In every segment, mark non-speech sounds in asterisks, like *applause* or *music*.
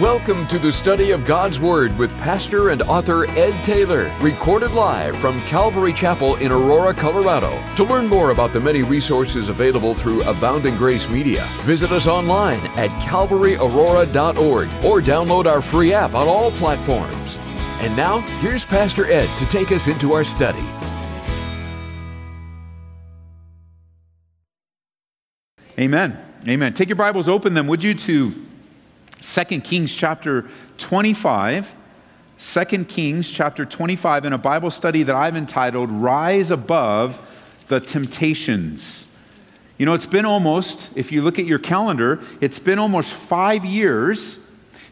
Welcome to the study of God's Word with pastor and author Ed Taylor, recorded live from Calvary Chapel in Aurora, Colorado. To learn more about the many resources available through Abounding Grace Media, visit us online at calvaryaurora.org or download our free app on all platforms. And now, here's Pastor Ed to take us into our study. Amen. Amen. Take your Bibles open them, would you, to 2 Kings chapter 25. 2 Kings chapter 25 in a Bible study that I've entitled Rise Above the Temptations. You know, it's been almost, if you look at your calendar, it's been almost five years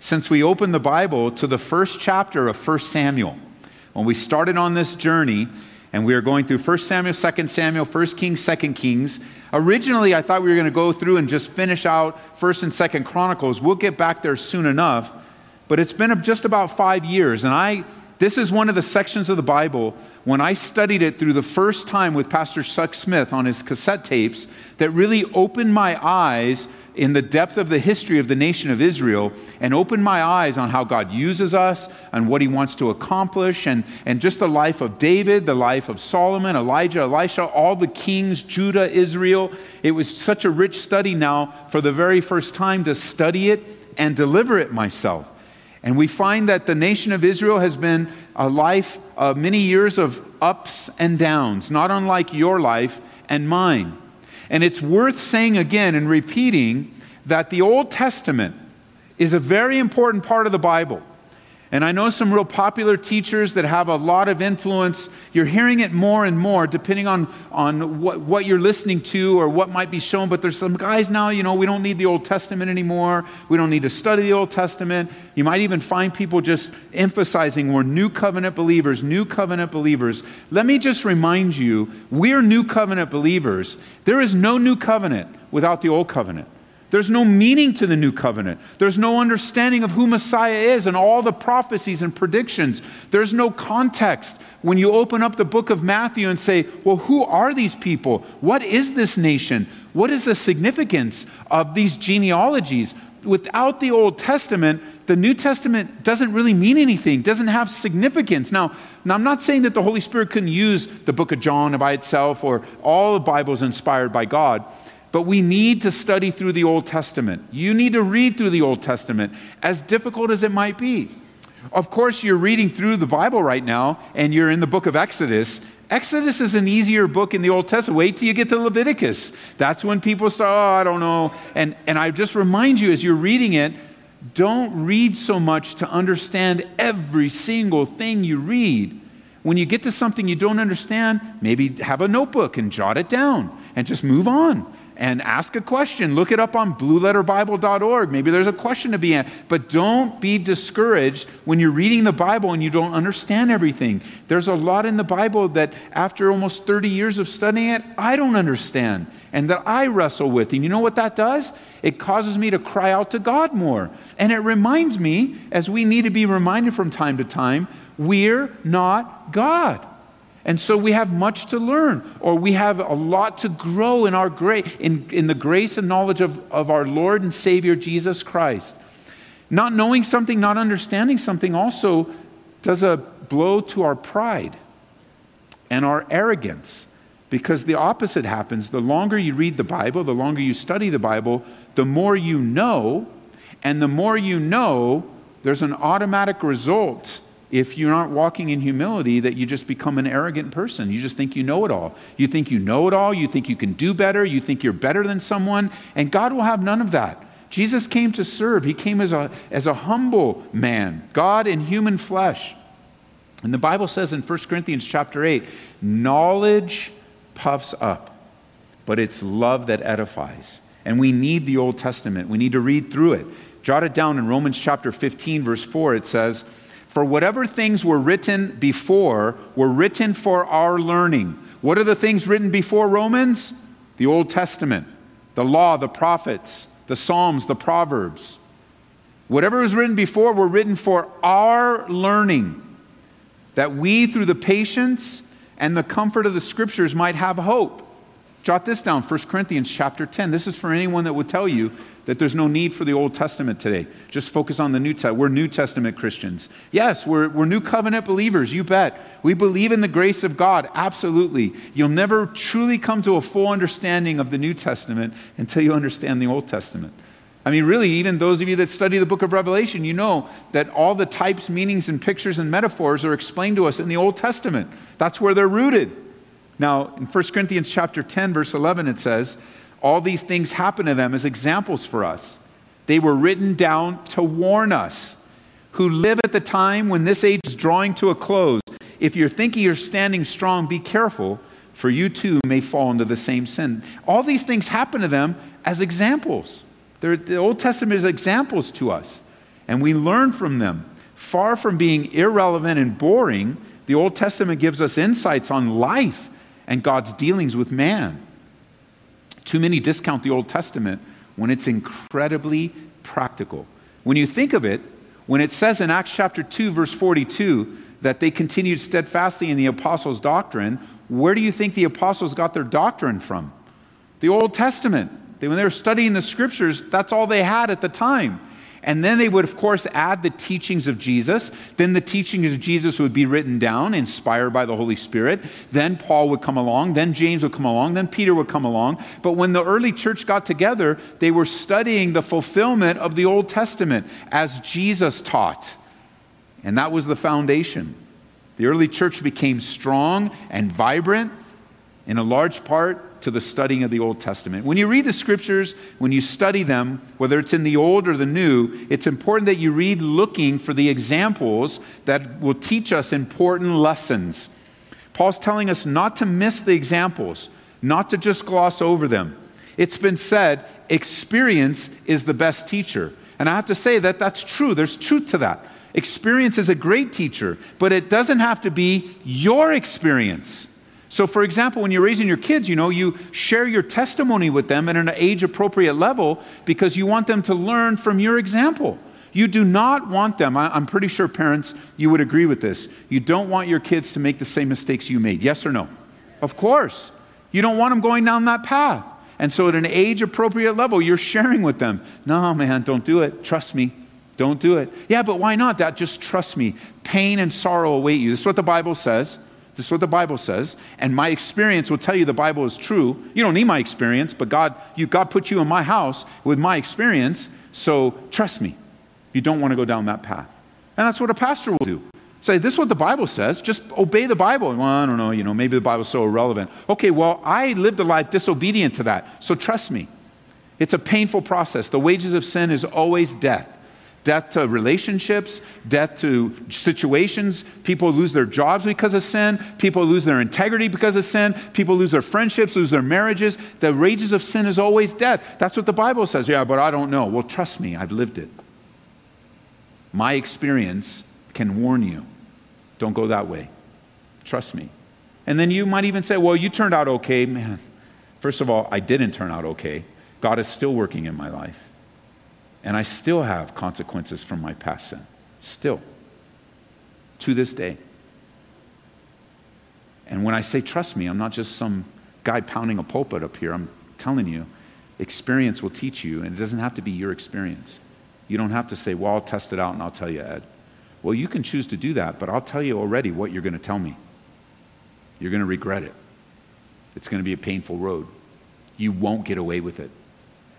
since we opened the Bible to the first chapter of 1 Samuel. When we started on this journey, and we are going through 1 Samuel, 2 Samuel, 1 Kings, 2 Kings. Originally, I thought we were going to go through and just finish out 1st and 2nd Chronicles. We'll get back there soon enough. But it's been just about five years, and I this is one of the sections of the Bible when I studied it through the first time with Pastor Chuck Smith on his cassette tapes that really opened my eyes in the depth of the history of the nation of Israel and opened my eyes on how God uses us and what he wants to accomplish and, and just the life of David, the life of Solomon, Elijah, Elisha, all the kings, Judah, Israel. It was such a rich study now for the very first time to study it and deliver it myself. And we find that the nation of Israel has been a life of many years of ups and downs, not unlike your life and mine. And it's worth saying again and repeating that the Old Testament is a very important part of the Bible. And I know some real popular teachers that have a lot of influence. You're hearing it more and more depending on, on what, what you're listening to or what might be shown. But there's some guys now, you know, we don't need the Old Testament anymore. We don't need to study the Old Testament. You might even find people just emphasizing we're new covenant believers, new covenant believers. Let me just remind you we're new covenant believers. There is no new covenant without the Old Covenant. There's no meaning to the new covenant. There's no understanding of who Messiah is and all the prophecies and predictions. There's no context. When you open up the book of Matthew and say, well, who are these people? What is this nation? What is the significance of these genealogies? Without the Old Testament, the New Testament doesn't really mean anything, doesn't have significance. Now, now, I'm not saying that the Holy Spirit couldn't use the book of John by itself or all the Bibles inspired by God. But we need to study through the Old Testament. You need to read through the Old Testament, as difficult as it might be. Of course, you're reading through the Bible right now, and you're in the book of Exodus. Exodus is an easier book in the Old Testament. Wait till you get to Leviticus. That's when people start, oh, I don't know. And, and I just remind you as you're reading it, don't read so much to understand every single thing you read. When you get to something you don't understand, maybe have a notebook and jot it down and just move on and ask a question. Look it up on blueletterbible.org. Maybe there's a question to be answered. But don't be discouraged when you're reading the Bible and you don't understand everything. There's a lot in the Bible that after almost 30 years of studying it, I don't understand and that I wrestle with. And you know what that does? It causes me to cry out to God more. And it reminds me, as we need to be reminded from time to time, we're not God. And so we have much to learn, or we have a lot to grow in, our gra- in, in the grace and knowledge of, of our Lord and Savior Jesus Christ. Not knowing something, not understanding something also does a blow to our pride and our arrogance. Because the opposite happens. The longer you read the Bible, the longer you study the Bible, the more you know. And the more you know, there's an automatic result if you're not walking in humility, that you just become an arrogant person. You just think you know it all. You think you know it all. You think you can do better. You think you're better than someone. And God will have none of that. Jesus came to serve, He came as a, as a humble man, God in human flesh. And the Bible says in 1 Corinthians chapter 8 knowledge puffs up, but it's love that edifies. And we need the Old Testament. We need to read through it. Jot it down in Romans chapter 15, verse 4. It says, for whatever things were written before were written for our learning. What are the things written before Romans? The Old Testament, the law, the prophets, the Psalms, the Proverbs. Whatever was written before were written for our learning, that we, through the patience and the comfort of the Scriptures, might have hope. Jot this down 1 Corinthians chapter 10. This is for anyone that would tell you that there's no need for the Old Testament today. Just focus on the New Testament. We're New Testament Christians. Yes, we're, we're New Covenant believers, you bet. We believe in the grace of God, absolutely. You'll never truly come to a full understanding of the New Testament until you understand the Old Testament. I mean, really, even those of you that study the book of Revelation, you know that all the types, meanings, and pictures and metaphors are explained to us in the Old Testament. That's where they're rooted. Now, in 1 Corinthians chapter 10, verse 11, it says, all these things happen to them as examples for us. They were written down to warn us who live at the time when this age is drawing to a close. If you're thinking you're standing strong, be careful, for you too may fall into the same sin. All these things happen to them as examples. They're, the Old Testament is examples to us, and we learn from them. Far from being irrelevant and boring, the Old Testament gives us insights on life and God's dealings with man. Too many discount the Old Testament when it's incredibly practical. When you think of it, when it says in Acts chapter 2, verse 42, that they continued steadfastly in the apostles' doctrine, where do you think the apostles got their doctrine from? The Old Testament. They, when they were studying the scriptures, that's all they had at the time. And then they would, of course, add the teachings of Jesus. Then the teachings of Jesus would be written down, inspired by the Holy Spirit. Then Paul would come along. Then James would come along. Then Peter would come along. But when the early church got together, they were studying the fulfillment of the Old Testament as Jesus taught. And that was the foundation. The early church became strong and vibrant in a large part to the studying of the Old Testament. When you read the scriptures, when you study them, whether it's in the Old or the New, it's important that you read looking for the examples that will teach us important lessons. Paul's telling us not to miss the examples, not to just gloss over them. It's been said, experience is the best teacher. And I have to say that that's true. There's truth to that. Experience is a great teacher, but it doesn't have to be your experience. So, for example, when you're raising your kids, you know, you share your testimony with them at an age appropriate level because you want them to learn from your example. You do not want them, I'm pretty sure parents, you would agree with this. You don't want your kids to make the same mistakes you made. Yes or no? Of course. You don't want them going down that path. And so, at an age appropriate level, you're sharing with them. No, man, don't do it. Trust me. Don't do it. Yeah, but why not? That just trust me. Pain and sorrow await you. This is what the Bible says. This is what the Bible says. And my experience will tell you the Bible is true. You don't need my experience, but God, you, God put you in my house with my experience. So trust me, you don't want to go down that path. And that's what a pastor will do. Say, this is what the Bible says. Just obey the Bible. Well, I don't know, you know, maybe the Bible's so irrelevant. Okay, well, I lived a life disobedient to that. So trust me. It's a painful process. The wages of sin is always death death to relationships, death to situations. People lose their jobs because of sin. People lose their integrity because of sin. People lose their friendships, lose their marriages. The wages of sin is always death. That's what the Bible says. Yeah, but I don't know. Well, trust me, I've lived it. My experience can warn you. Don't go that way. Trust me. And then you might even say, well, you turned out okay. Man, first of all, I didn't turn out okay. God is still working in my life. And I still have consequences from my past sin. Still. To this day. And when I say trust me, I'm not just some guy pounding a pulpit up here. I'm telling you, experience will teach you, and it doesn't have to be your experience. You don't have to say, well, I'll test it out and I'll tell you, Ed. Well, you can choose to do that, but I'll tell you already what you're going to tell me. You're going to regret it. It's going to be a painful road. You won't get away with it.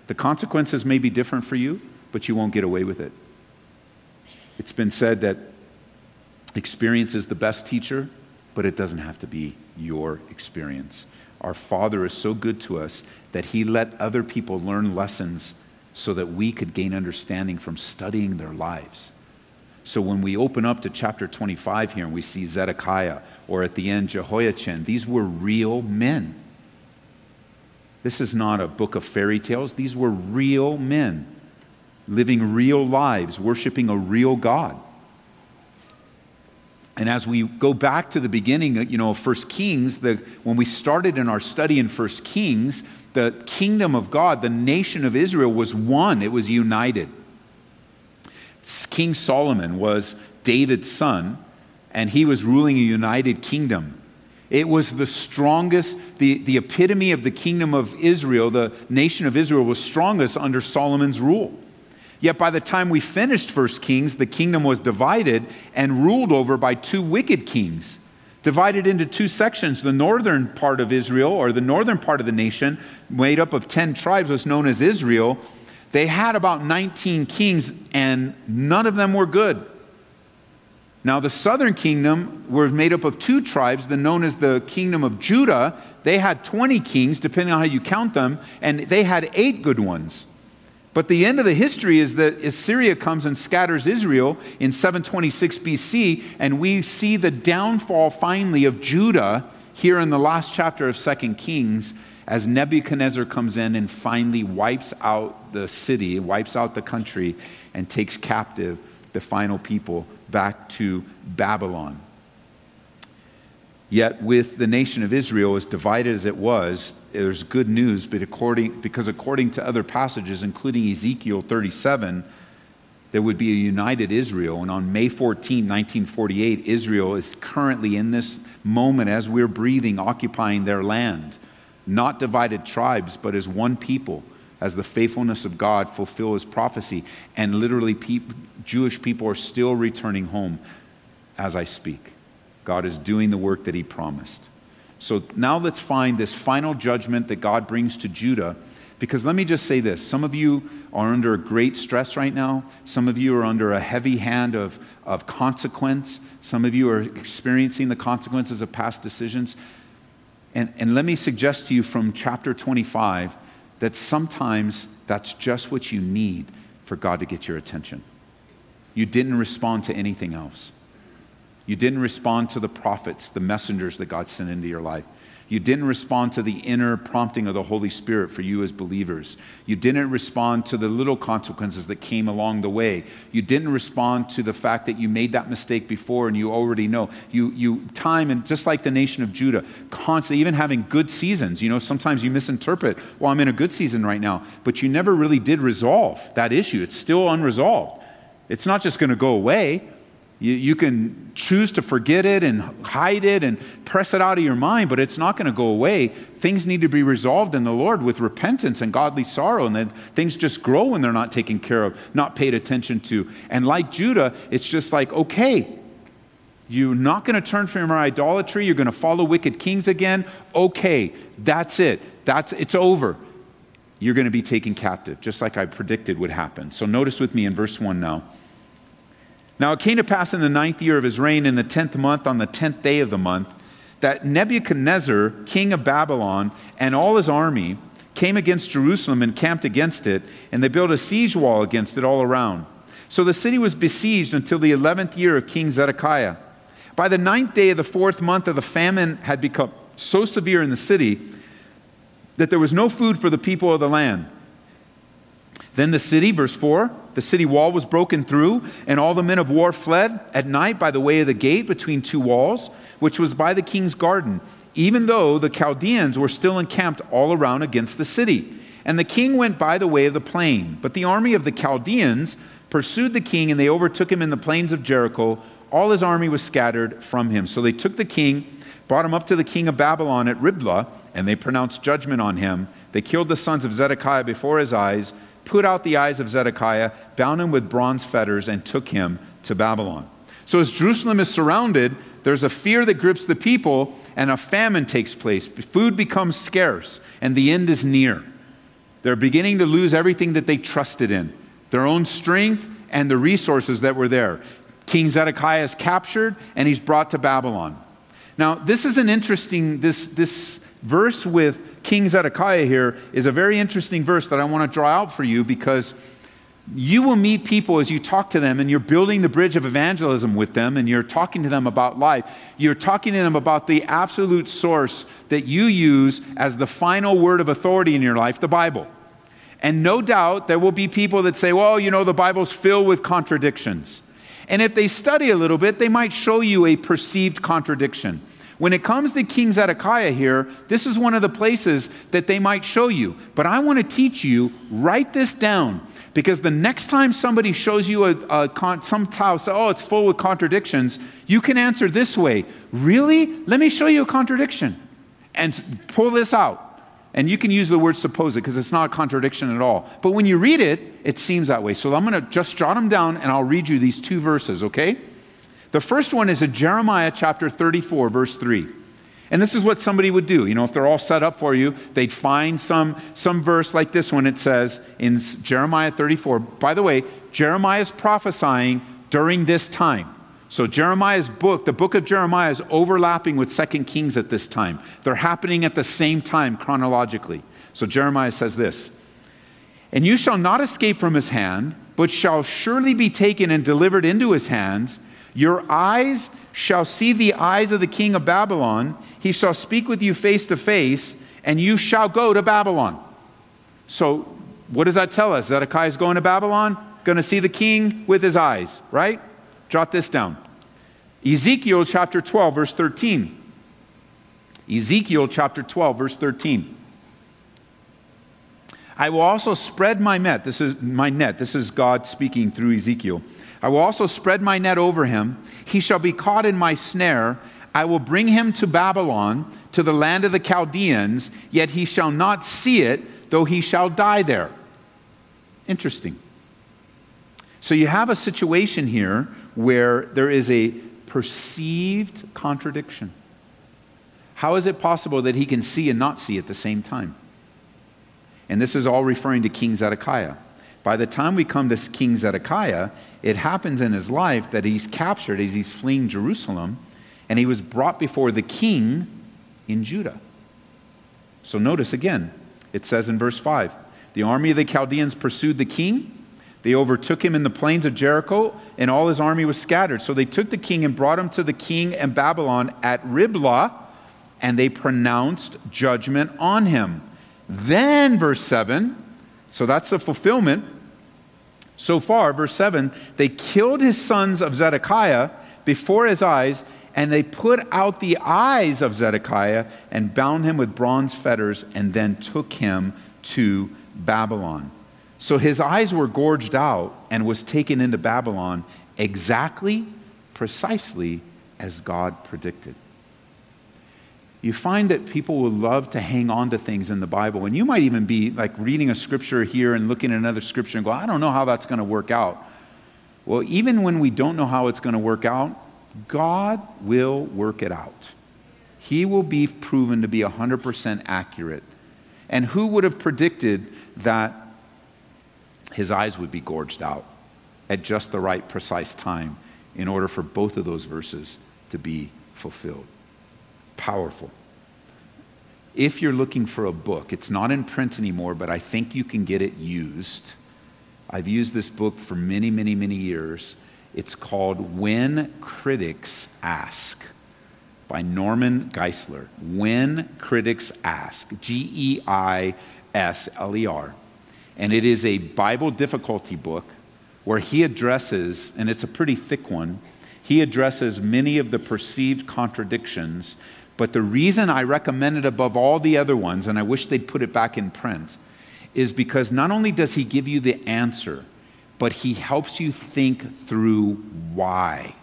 The consequences may be different for you, but you won't get away with it. It's been said that experience is the best teacher, but it doesn't have to be your experience. Our Father is so good to us that He let other people learn lessons so that we could gain understanding from studying their lives. So when we open up to chapter 25 here and we see Zedekiah or at the end Jehoiachin, these were real men. This is not a book of fairy tales. These were real men living real lives, worshiping a real God. And as we go back to the beginning, you know, of First Kings, the, when we started in our study in First Kings, the kingdom of God, the nation of Israel was one, it was united. King Solomon was David's son, and he was ruling a united kingdom. It was the strongest, the, the epitome of the kingdom of Israel, the nation of Israel was strongest under Solomon's rule. Yet by the time we finished First Kings, the kingdom was divided and ruled over by two wicked kings, divided into two sections. The northern part of Israel, or the northern part of the nation, made up of 10 tribes, was known as Israel. They had about 19 kings, and none of them were good. Now, the southern kingdom was made up of two tribes, the known as the kingdom of Judah. They had 20 kings, depending on how you count them, and they had eight good ones. But the end of the history is that Assyria comes and scatters Israel in 726 BC, and we see the downfall finally of Judah here in the last chapter of Second Kings as Nebuchadnezzar comes in and finally wipes out the city, wipes out the country, and takes captive the final people back to Babylon. Yet, with the nation of Israel, as divided as it was, there's good news, but according, because according to other passages, including Ezekiel 37, there would be a united Israel. And on May 14, 1948, Israel is currently in this moment, as we're breathing, occupying their land. Not divided tribes, but as one people, as the faithfulness of God fulfill his prophecy. And literally, Jewish people are still returning home as I speak. God is doing the work that he promised. So now let's find this final judgment that God brings to Judah. Because let me just say this some of you are under great stress right now. Some of you are under a heavy hand of, of consequence. Some of you are experiencing the consequences of past decisions. And, and let me suggest to you from chapter 25 that sometimes that's just what you need for God to get your attention. You didn't respond to anything else. You didn't respond to the prophets, the messengers that God sent into your life. You didn't respond to the inner prompting of the Holy Spirit for you as believers. You didn't respond to the little consequences that came along the way. You didn't respond to the fact that you made that mistake before and you already know. You, you time and just like the nation of Judah, constantly, even having good seasons. You know, sometimes you misinterpret, well, I'm in a good season right now, but you never really did resolve that issue. It's still unresolved. It's not just going to go away. You, you can choose to forget it and hide it and press it out of your mind, but it's not going to go away. Things need to be resolved in the Lord with repentance and godly sorrow, and then things just grow when they're not taken care of, not paid attention to. And like Judah, it's just like, okay, you're not going to turn from your idolatry. You're going to follow wicked kings again. Okay, that's it. That's it's over. You're going to be taken captive, just like I predicted would happen. So notice with me in verse 1 now. Now it came to pass in the ninth year of his reign, in the tenth month, on the tenth day of the month, that Nebuchadnezzar, king of Babylon, and all his army came against Jerusalem and camped against it, and they built a siege wall against it all around. So the city was besieged until the eleventh year of King Zedekiah. By the ninth day of the fourth month of the famine had become so severe in the city that there was no food for the people of the land. Then the city, verse 4, the city wall was broken through, and all the men of war fled at night by the way of the gate between two walls, which was by the king's garden, even though the Chaldeans were still encamped all around against the city. And the king went by the way of the plain. But the army of the Chaldeans pursued the king, and they overtook him in the plains of Jericho. All his army was scattered from him. So they took the king, brought him up to the king of Babylon at Riblah, and they pronounced judgment on him. They killed the sons of Zedekiah before his eyes put out the eyes of Zedekiah, bound him with bronze fetters, and took him to Babylon. So, as Jerusalem is surrounded, there's a fear that grips the people, and a famine takes place. Food becomes scarce, and the end is near. They're beginning to lose everything that they trusted in their own strength and the resources that were there. King Zedekiah is captured, and he's brought to Babylon. Now, this is an interesting, this, this verse with King Zedekiah here is a very interesting verse that I want to draw out for you because you will meet people as you talk to them and you're building the bridge of evangelism with them and you're talking to them about life. You're talking to them about the absolute source that you use as the final word of authority in your life, the Bible. And no doubt there will be people that say, well, you know, the Bible's filled with contradictions. And if they study a little bit, they might show you a perceived contradiction. When it comes to King Zedekiah here, this is one of the places that they might show you. But I want to teach you, write this down. Because the next time somebody shows you a, a some house, oh, it's full with contradictions, you can answer this way Really? Let me show you a contradiction. And pull this out. And you can use the word suppose it because it's not a contradiction at all. But when you read it, it seems that way. So I'm going to just jot them down and I'll read you these two verses, okay? The first one is in Jeremiah chapter 34, verse 3. And this is what somebody would do. You know, if they're all set up for you, they'd find some, some verse like this one. It says in Jeremiah 34. By the way, Jeremiah is prophesying during this time. So Jeremiah's book, the book of Jeremiah, is overlapping with Second Kings at this time. They're happening at the same time chronologically. So Jeremiah says this And you shall not escape from his hand, but shall surely be taken and delivered into his hands. Your eyes shall see the eyes of the king of Babylon. He shall speak with you face to face, and you shall go to Babylon. So, what does that tell us? Zedekiah is going to Babylon, going to see the king with his eyes, right? Jot this down. Ezekiel chapter 12, verse 13. Ezekiel chapter 12, verse 13. I will also spread my net. This is my net. This is God speaking through Ezekiel. I will also spread my net over him. He shall be caught in my snare. I will bring him to Babylon, to the land of the Chaldeans, yet he shall not see it, though he shall die there. Interesting. So you have a situation here where there is a perceived contradiction. How is it possible that he can see and not see at the same time? And this is all referring to King Zedekiah. By the time we come to King Zedekiah, it happens in his life that he's captured as he's fleeing Jerusalem, and he was brought before the king in Judah. So notice again, it says in verse 5 the army of the Chaldeans pursued the king they overtook him in the plains of Jericho, and all his army was scattered. So they took the king and brought him to the king in Babylon at Riblah, and they pronounced judgment on him. Then, verse 7, so that's the fulfillment. So far, verse 7, they killed his sons of Zedekiah before his eyes, and they put out the eyes of Zedekiah and bound him with bronze fetters, and then took him to Babylon. So his eyes were gorged out and was taken into Babylon exactly, precisely as God predicted. You find that people will love to hang on to things in the Bible, and you might even be like reading a scripture here and looking at another scripture and go, I don't know how that's going to work out. Well, even when we don't know how it's going to work out, God will work it out. He will be proven to be 100% accurate. And who would have predicted that his eyes would be gorged out at just the right, precise time in order for both of those verses to be fulfilled. Powerful. If you're looking for a book, it's not in print anymore, but I think you can get it used. I've used this book for many, many, many years. It's called When Critics Ask by Norman Geisler. When Critics Ask. G E I S L E R. And it is a Bible difficulty book where he addresses, and it's a pretty thick one, he addresses many of the perceived contradictions. But the reason I recommend it above all the other ones, and I wish they'd put it back in print, is because not only does he give you the answer, but he helps you think through why.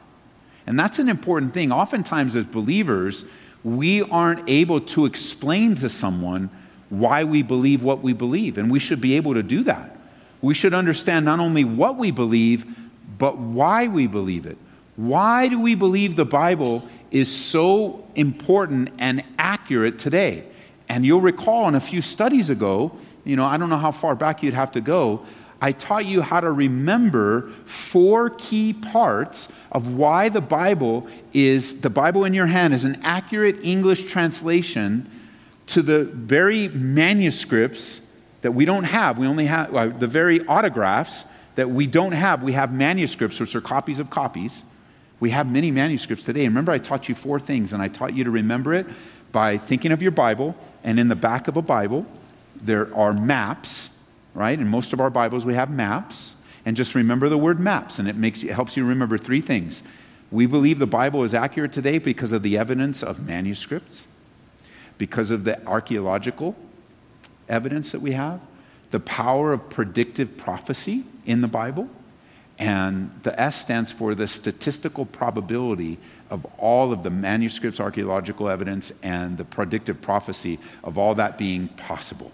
And that's an important thing. Oftentimes, as believers, we aren't able to explain to someone why we believe what we believe. And we should be able to do that. We should understand not only what we believe, but why we believe it. Why do we believe the Bible is so important and accurate today? And you'll recall in a few studies ago, you know, I don't know how far back you'd have to go, I taught you how to remember four key parts of why the Bible is, the Bible in your hand is an accurate English translation to the very manuscripts that we don't have. We only have uh, the very autographs that we don't have. We have manuscripts, which are copies of copies. We have many manuscripts today. Remember, I taught you four things, and I taught you to remember it by thinking of your Bible. And in the back of a Bible, there are maps, right? In most of our Bibles, we have maps. And just remember the word maps, and it, makes, it helps you remember three things We believe the Bible is accurate today because of the evidence of manuscripts, because of the archaeological evidence that we have, the power of predictive prophecy in the Bible, and the S stands for the statistical probability of all of the manuscripts, archaeological evidence, and the predictive prophecy of all that being possible.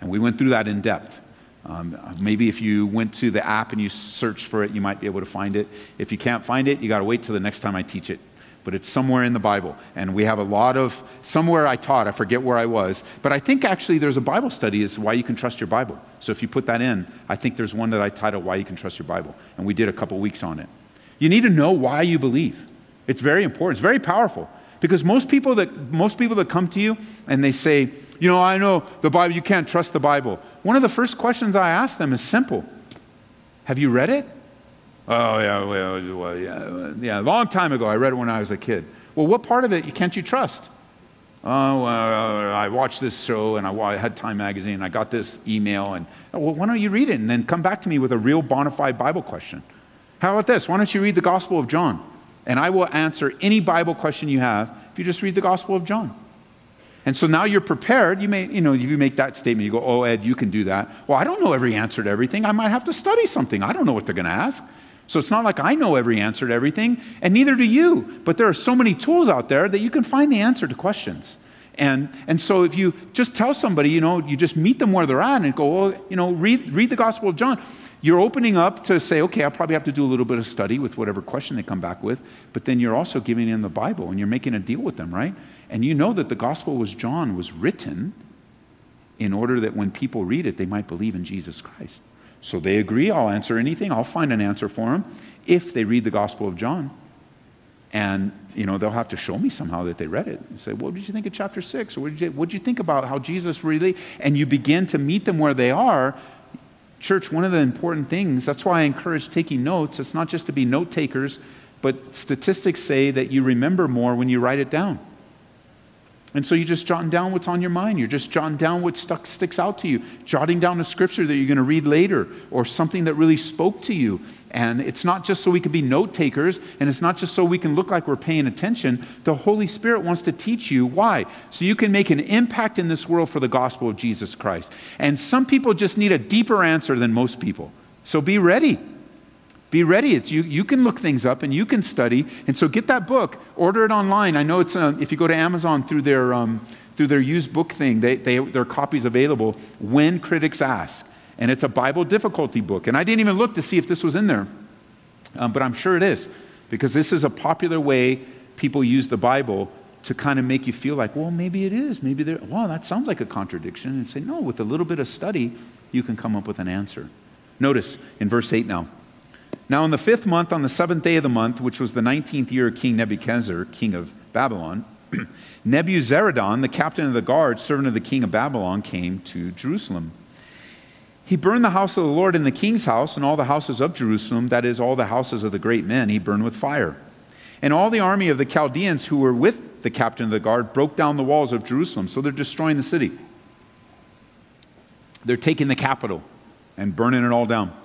And we went through that in depth. Um, maybe if you went to the app and you searched for it, you might be able to find it. If you can't find it, you got to wait till the next time I teach it. But it's somewhere in the Bible. And we have a lot of, somewhere I taught, I forget where I was. But I think actually there's a Bible study, is why you can trust your Bible. So if you put that in, I think there's one that I titled Why You Can Trust Your Bible. And we did a couple weeks on it. You need to know why you believe. It's very important, it's very powerful. Because most people that, most people that come to you and they say, you know, I know the Bible, you can't trust the Bible. One of the first questions I ask them is simple Have you read it? Oh, yeah, well, well, yeah, yeah, a long time ago. I read it when I was a kid. Well, what part of it can't you trust? Oh, well, I watched this show and I had Time Magazine. and I got this email, and oh, well, why don't you read it and then come back to me with a real bona fide Bible question? How about this? Why don't you read the Gospel of John? And I will answer any Bible question you have if you just read the Gospel of John. And so now you're prepared. You may, you know, you make that statement, you go, oh, Ed, you can do that. Well, I don't know every answer to everything. I might have to study something. I don't know what they're going to ask. So it's not like I know every answer to everything, and neither do you. But there are so many tools out there that you can find the answer to questions. And, and so if you just tell somebody, you know, you just meet them where they're at and go, well, you know, read, read the Gospel of John. You're opening up to say, okay, I'll probably have to do a little bit of study with whatever question they come back with, but then you're also giving them the Bible and you're making a deal with them, right? And you know that the Gospel was John was written in order that when people read it, they might believe in Jesus Christ. So they agree, I'll answer anything, I'll find an answer for them if they read the Gospel of John. And, you know, they'll have to show me somehow that they read it. You say, what did you think of chapter six? Or what did you, what did you think about how Jesus really, and you begin to meet them where they are. Church, one of the important things, that's why I encourage taking notes. It's not just to be note takers, but statistics say that you remember more when you write it down. And so you're just jotting down what's on your mind. You're just jotting down what stuck, sticks out to you, jotting down a scripture that you're going to read later or something that really spoke to you. And it's not just so we can be note takers and it's not just so we can look like we're paying attention. The Holy Spirit wants to teach you why. So you can make an impact in this world for the gospel of Jesus Christ. And some people just need a deeper answer than most people. So be ready. Be ready. It's, you, you can look things up and you can study. And so get that book, order it online. I know it's, uh, if you go to Amazon through their, um, through their used book thing, they, they, there are copies available when critics ask. And it's a Bible difficulty book. And I didn't even look to see if this was in there, um, but I'm sure it is because this is a popular way people use the Bible to kind of make you feel like, well, maybe it is. Maybe there, well, that sounds like a contradiction. And say, no, with a little bit of study, you can come up with an answer. Notice in verse 8 now. Now, in the fifth month, on the seventh day of the month, which was the nineteenth year of King Nebuchadnezzar, king of Babylon, *clears throat* Nebuzaradan, the captain of the guard, servant of the king of Babylon, came to Jerusalem. He burned the house of the Lord in the king's house and all the houses of Jerusalem, that is, all the houses of the great men, he burned with fire. And all the army of the Chaldeans who were with the captain of the guard broke down the walls of Jerusalem. So they're destroying the city. They're taking the capital and burning it all down.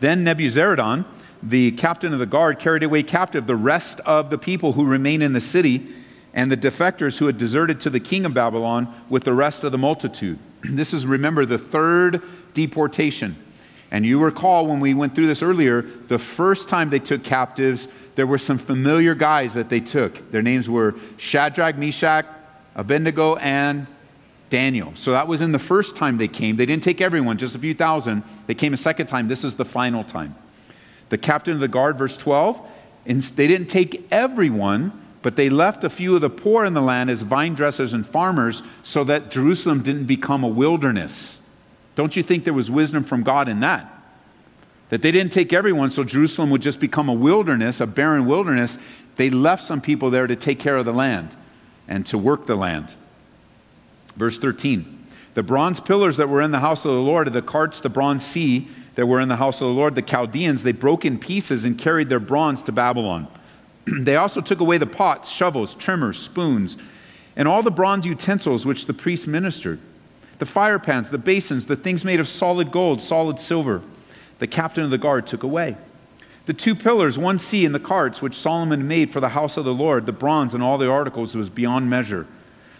Then Nebuzaradan, the captain of the guard, carried away captive the rest of the people who remained in the city and the defectors who had deserted to the king of Babylon with the rest of the multitude. *clears throat* This is, remember, the third deportation. And you recall when we went through this earlier, the first time they took captives, there were some familiar guys that they took. Their names were Shadrach, Meshach, Abednego, and Daniel. So that was in the first time they came. They didn't take everyone, just a few thousand. They came a second time. This is the final time. The captain of the guard, verse 12, they didn't take everyone, but they left a few of the poor in the land as vine dressers and farmers so that Jerusalem didn't become a wilderness. Don't you think there was wisdom from God in that? That they didn't take everyone so Jerusalem would just become a wilderness, a barren wilderness. They left some people there to take care of the land and to work the land. Verse 13 The bronze pillars that were in the house of the Lord, the carts, the bronze sea that were in the house of the Lord, the Chaldeans, they broke in pieces and carried their bronze to Babylon. *clears throat* they also took away the pots, shovels, trimmers, spoons, and all the bronze utensils which the priests ministered the fire pans, the basins, the things made of solid gold, solid silver. The captain of the guard took away. The two pillars, one sea, and the carts which Solomon made for the house of the Lord, the bronze and all the articles was beyond measure.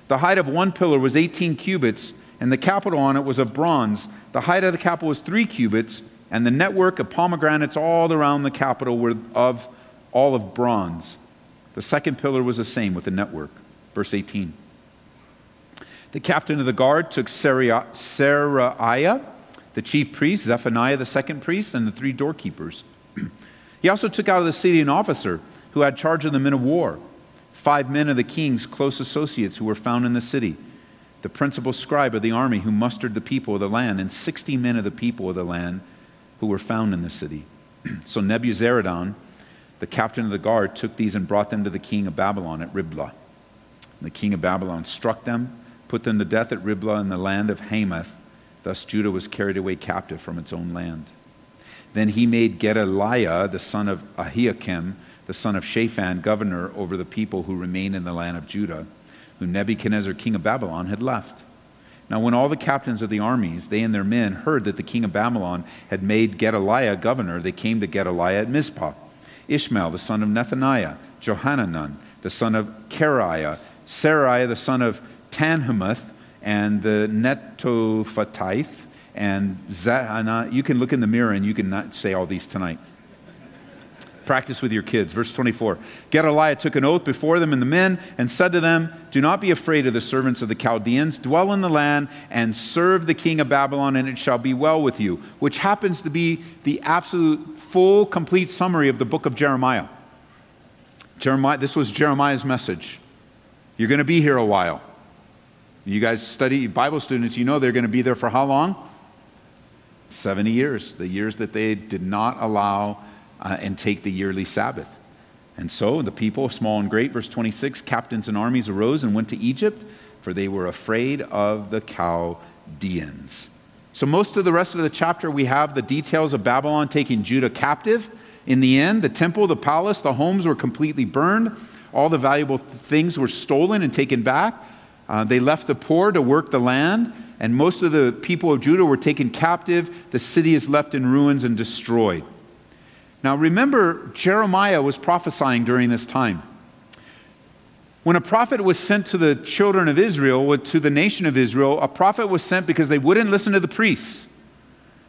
The height of one pillar was 18 cubits, and the capital on it was of bronze. The height of the capital was three cubits, and the network of pomegranates all around the capital were of all of bronze. The second pillar was the same with the network. Verse 18. The captain of the guard took Seraiah, the chief priest, Zephaniah, the second priest, and the three doorkeepers. *clears throat* He also took out of the city an officer who had charge of the men of war, five men of the king's close associates who were found in the city, the principal scribe of the army who mustered the people of the land, and 60 men of the people of the land who were found in the city. *clears throat* so Nebuzaradan, the captain of the guard, took these and brought them to the king of Babylon at Riblah. And the king of Babylon struck them, put them to death at Riblah in the land of Hamath. Thus Judah was carried away captive from its own land. Then he made Gedaliah, the son of Ahikam, the son of Shaphan, governor over the people who remained in the land of Judah, whom Nebuchadnezzar, king of Babylon, had left. Now, when all the captains of the armies, they and their men, heard that the king of Babylon had made Gedaliah governor, they came to Gedaliah at Mizpah. Ishmael, the son of Nethaniah, Johanan, the son of Careah, Seraiah, the son of Tanhumeth, and the Netophathite, and you can look in the mirror and you can not say all these tonight. Practice with your kids. Verse 24. Gedaliah took an oath before them and the men and said to them, Do not be afraid of the servants of the Chaldeans. Dwell in the land and serve the king of Babylon, and it shall be well with you. Which happens to be the absolute, full, complete summary of the book of Jeremiah. Jeremiah this was Jeremiah's message. You're going to be here a while. You guys study Bible students, you know they're going to be there for how long? 70 years, the years that they did not allow uh, and take the yearly Sabbath. And so the people, small and great, verse 26, captains and armies arose and went to Egypt, for they were afraid of the Chaldeans. So, most of the rest of the chapter, we have the details of Babylon taking Judah captive. In the end, the temple, the palace, the homes were completely burned. All the valuable th- things were stolen and taken back. Uh, they left the poor to work the land and most of the people of Judah were taken captive. The city is left in ruins and destroyed. Now remember, Jeremiah was prophesying during this time. When a prophet was sent to the children of Israel, to the nation of Israel, a prophet was sent because they wouldn't listen to the priests.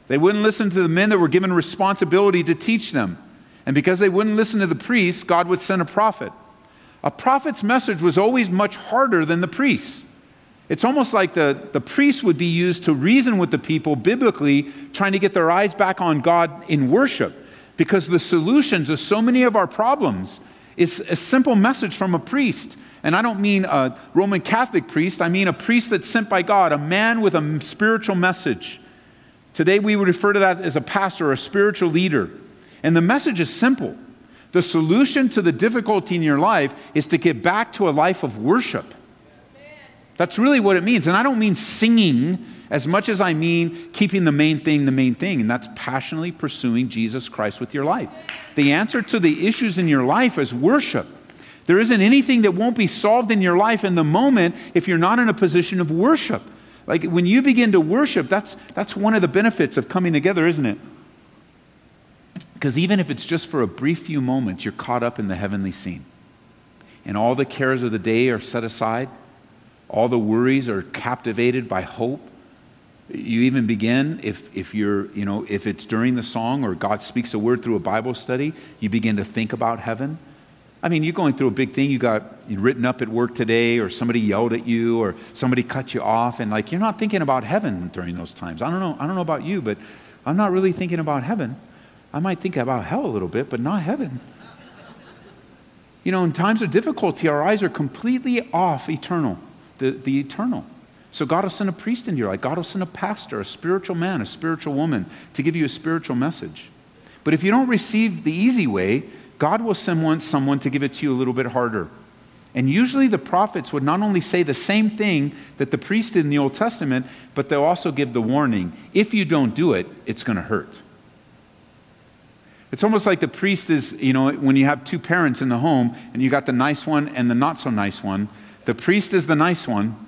They wouldn't listen to the men that were given responsibility to teach them. And because they wouldn't listen to the priests, God would send a prophet. A prophet's message was always much harder than the priests. It's almost like the, the priest would be used to reason with the people biblically, trying to get their eyes back on God in worship. Because the solution to so many of our problems is a simple message from a priest. And I don't mean a Roman Catholic priest, I mean a priest that's sent by God, a man with a spiritual message. Today we would refer to that as a pastor, or a spiritual leader. And the message is simple. The solution to the difficulty in your life is to get back to a life of worship. That's really what it means. And I don't mean singing as much as I mean keeping the main thing the main thing, and that's passionately pursuing Jesus Christ with your life. The answer to the issues in your life is worship. There isn't anything that won't be solved in your life in the moment if you're not in a position of worship. Like when you begin to worship, that's, that's one of the benefits of coming together, isn't it? Because even if it's just for a brief few moments, you're caught up in the heavenly scene. And all the cares of the day are set aside all the worries are captivated by hope. You even begin, if, if you're, you know, if it's during the song or God speaks a word through a Bible study, you begin to think about heaven. I mean, you're going through a big thing. You got written up at work today, or somebody yelled at you, or somebody cut you off, and like you're not thinking about heaven during those times. I don't know. I don't know about you, but I'm not really thinking about heaven. I might think about hell a little bit, but not heaven. You know, in times of difficulty, our eyes are completely off eternal the, the eternal. So God will send a priest into your life. God will send a pastor, a spiritual man, a spiritual woman to give you a spiritual message. But if you don't receive the easy way, God will send one, someone to give it to you a little bit harder. And usually the prophets would not only say the same thing that the priest did in the Old Testament, but they'll also give the warning if you don't do it, it's going to hurt. It's almost like the priest is, you know, when you have two parents in the home and you got the nice one and the not so nice one, the priest is the nice one.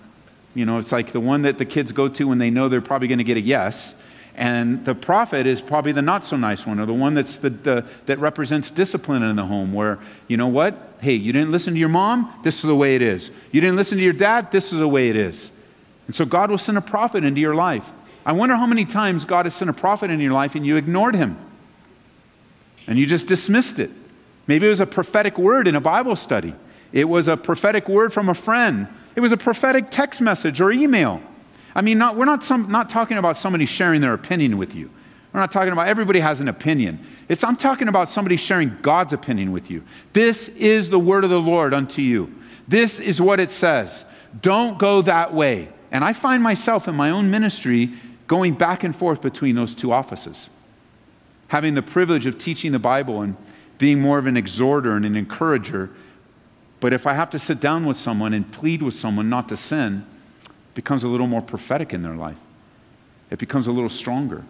You know, it's like the one that the kids go to when they know they're probably going to get a yes. And the prophet is probably the not so nice one, or the one that's the, the, that represents discipline in the home, where, you know what? Hey, you didn't listen to your mom? This is the way it is. You didn't listen to your dad? This is the way it is. And so God will send a prophet into your life. I wonder how many times God has sent a prophet into your life and you ignored him and you just dismissed it. Maybe it was a prophetic word in a Bible study, it was a prophetic word from a friend, it was a prophetic text message or email. I mean, not, we're not, some, not talking about somebody sharing their opinion with you. We're not talking about everybody has an opinion. It's, I'm talking about somebody sharing God's opinion with you. This is the word of the Lord unto you. This is what it says. Don't go that way. And I find myself in my own ministry going back and forth between those two offices. Having the privilege of teaching the Bible and being more of an exhorter and an encourager. But if I have to sit down with someone and plead with someone not to sin, it becomes a little more prophetic in their life. It becomes a little stronger.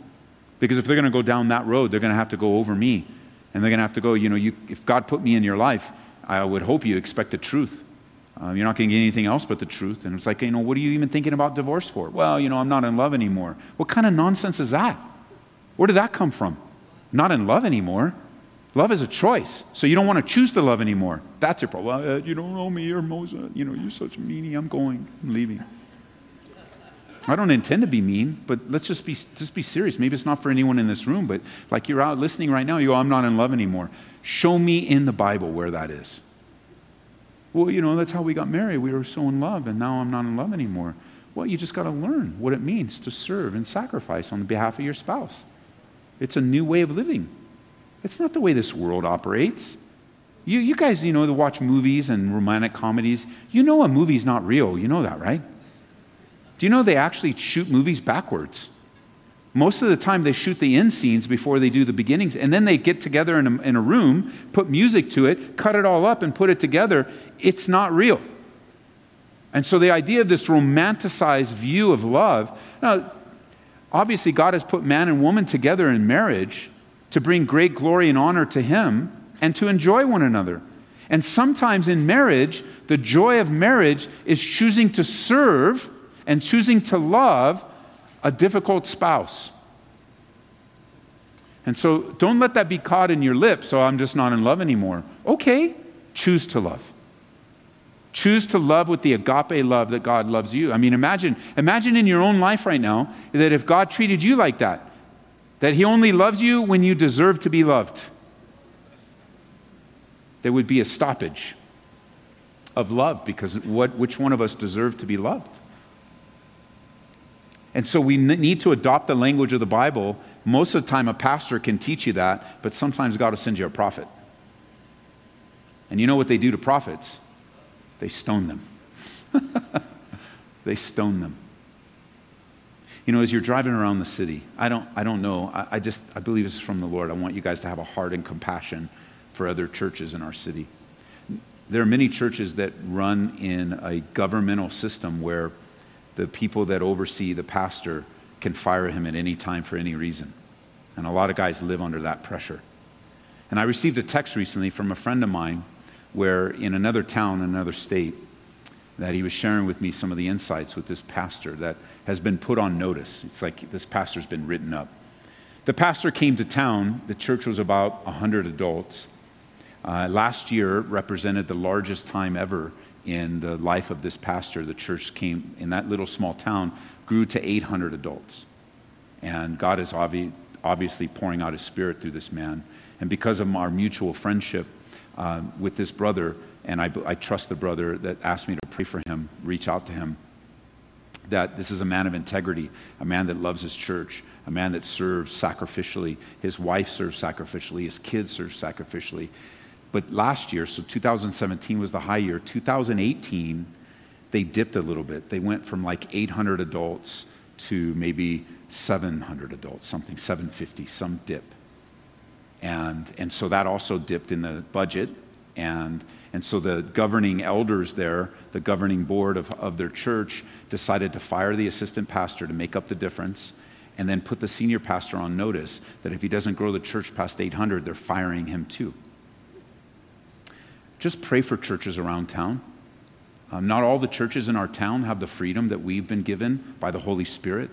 Because if they're going to go down that road, they're going to have to go over me. And they're going to have to go, you know, you, if God put me in your life, I would hope you expect the truth. Um, you're not going to get anything else but the truth. And it's like, you know, what are you even thinking about divorce for? Well, you know, I'm not in love anymore. What kind of nonsense is that? Where did that come from? Not in love anymore. Love is a choice. So you don't want to choose to love anymore. That's your problem. Well, uh, you don't know me, you're Moses. You know, you're such a meanie. I'm going. I'm leaving. I don't intend to be mean, but let's just be, just be serious. Maybe it's not for anyone in this room, but like you're out listening right now, you go, I'm not in love anymore. Show me in the Bible where that is. Well, you know, that's how we got married. We were so in love, and now I'm not in love anymore. Well, you just got to learn what it means to serve and sacrifice on behalf of your spouse. It's a new way of living. It's not the way this world operates. You, you guys, you know, to watch movies and romantic comedies, you know a movie's not real. You know that, right? Do you know they actually shoot movies backwards? Most of the time, they shoot the end scenes before they do the beginnings, and then they get together in a, in a room, put music to it, cut it all up, and put it together. It's not real. And so, the idea of this romanticized view of love now, obviously, God has put man and woman together in marriage to bring great glory and honor to Him and to enjoy one another. And sometimes in marriage, the joy of marriage is choosing to serve and choosing to love a difficult spouse. And so don't let that be caught in your lips, so I'm just not in love anymore. Okay, choose to love. Choose to love with the agape love that God loves you. I mean, imagine, imagine in your own life right now that if God treated you like that, that He only loves you when you deserve to be loved, there would be a stoppage of love because what, which one of us deserve to be loved? And so we need to adopt the language of the Bible. Most of the time, a pastor can teach you that, but sometimes God will send you a prophet. And you know what they do to prophets? They stone them. *laughs* they stone them. You know, as you're driving around the city, I don't, I don't know. I, I just, I believe this is from the Lord. I want you guys to have a heart and compassion for other churches in our city. There are many churches that run in a governmental system where the people that oversee the pastor can fire him at any time for any reason. And a lot of guys live under that pressure. And I received a text recently from a friend of mine where in another town, another state, that he was sharing with me some of the insights with this pastor that has been put on notice. It's like this pastor's been written up. The pastor came to town. The church was about 100 adults. Uh, last year represented the largest time ever in the life of this pastor, the church came in that little small town, grew to 800 adults. And God is obvi- obviously pouring out his spirit through this man. And because of our mutual friendship uh, with this brother, and I, I trust the brother that asked me to pray for him, reach out to him, that this is a man of integrity, a man that loves his church, a man that serves sacrificially. His wife serves sacrificially, his kids serve sacrificially. But last year, so 2017 was the high year. 2018, they dipped a little bit. They went from like 800 adults to maybe 700 adults, something, 750, some dip. And, and so that also dipped in the budget. And, and so the governing elders there, the governing board of, of their church, decided to fire the assistant pastor to make up the difference and then put the senior pastor on notice that if he doesn't grow the church past 800, they're firing him too. Just pray for churches around town. Um, not all the churches in our town have the freedom that we've been given by the Holy Spirit.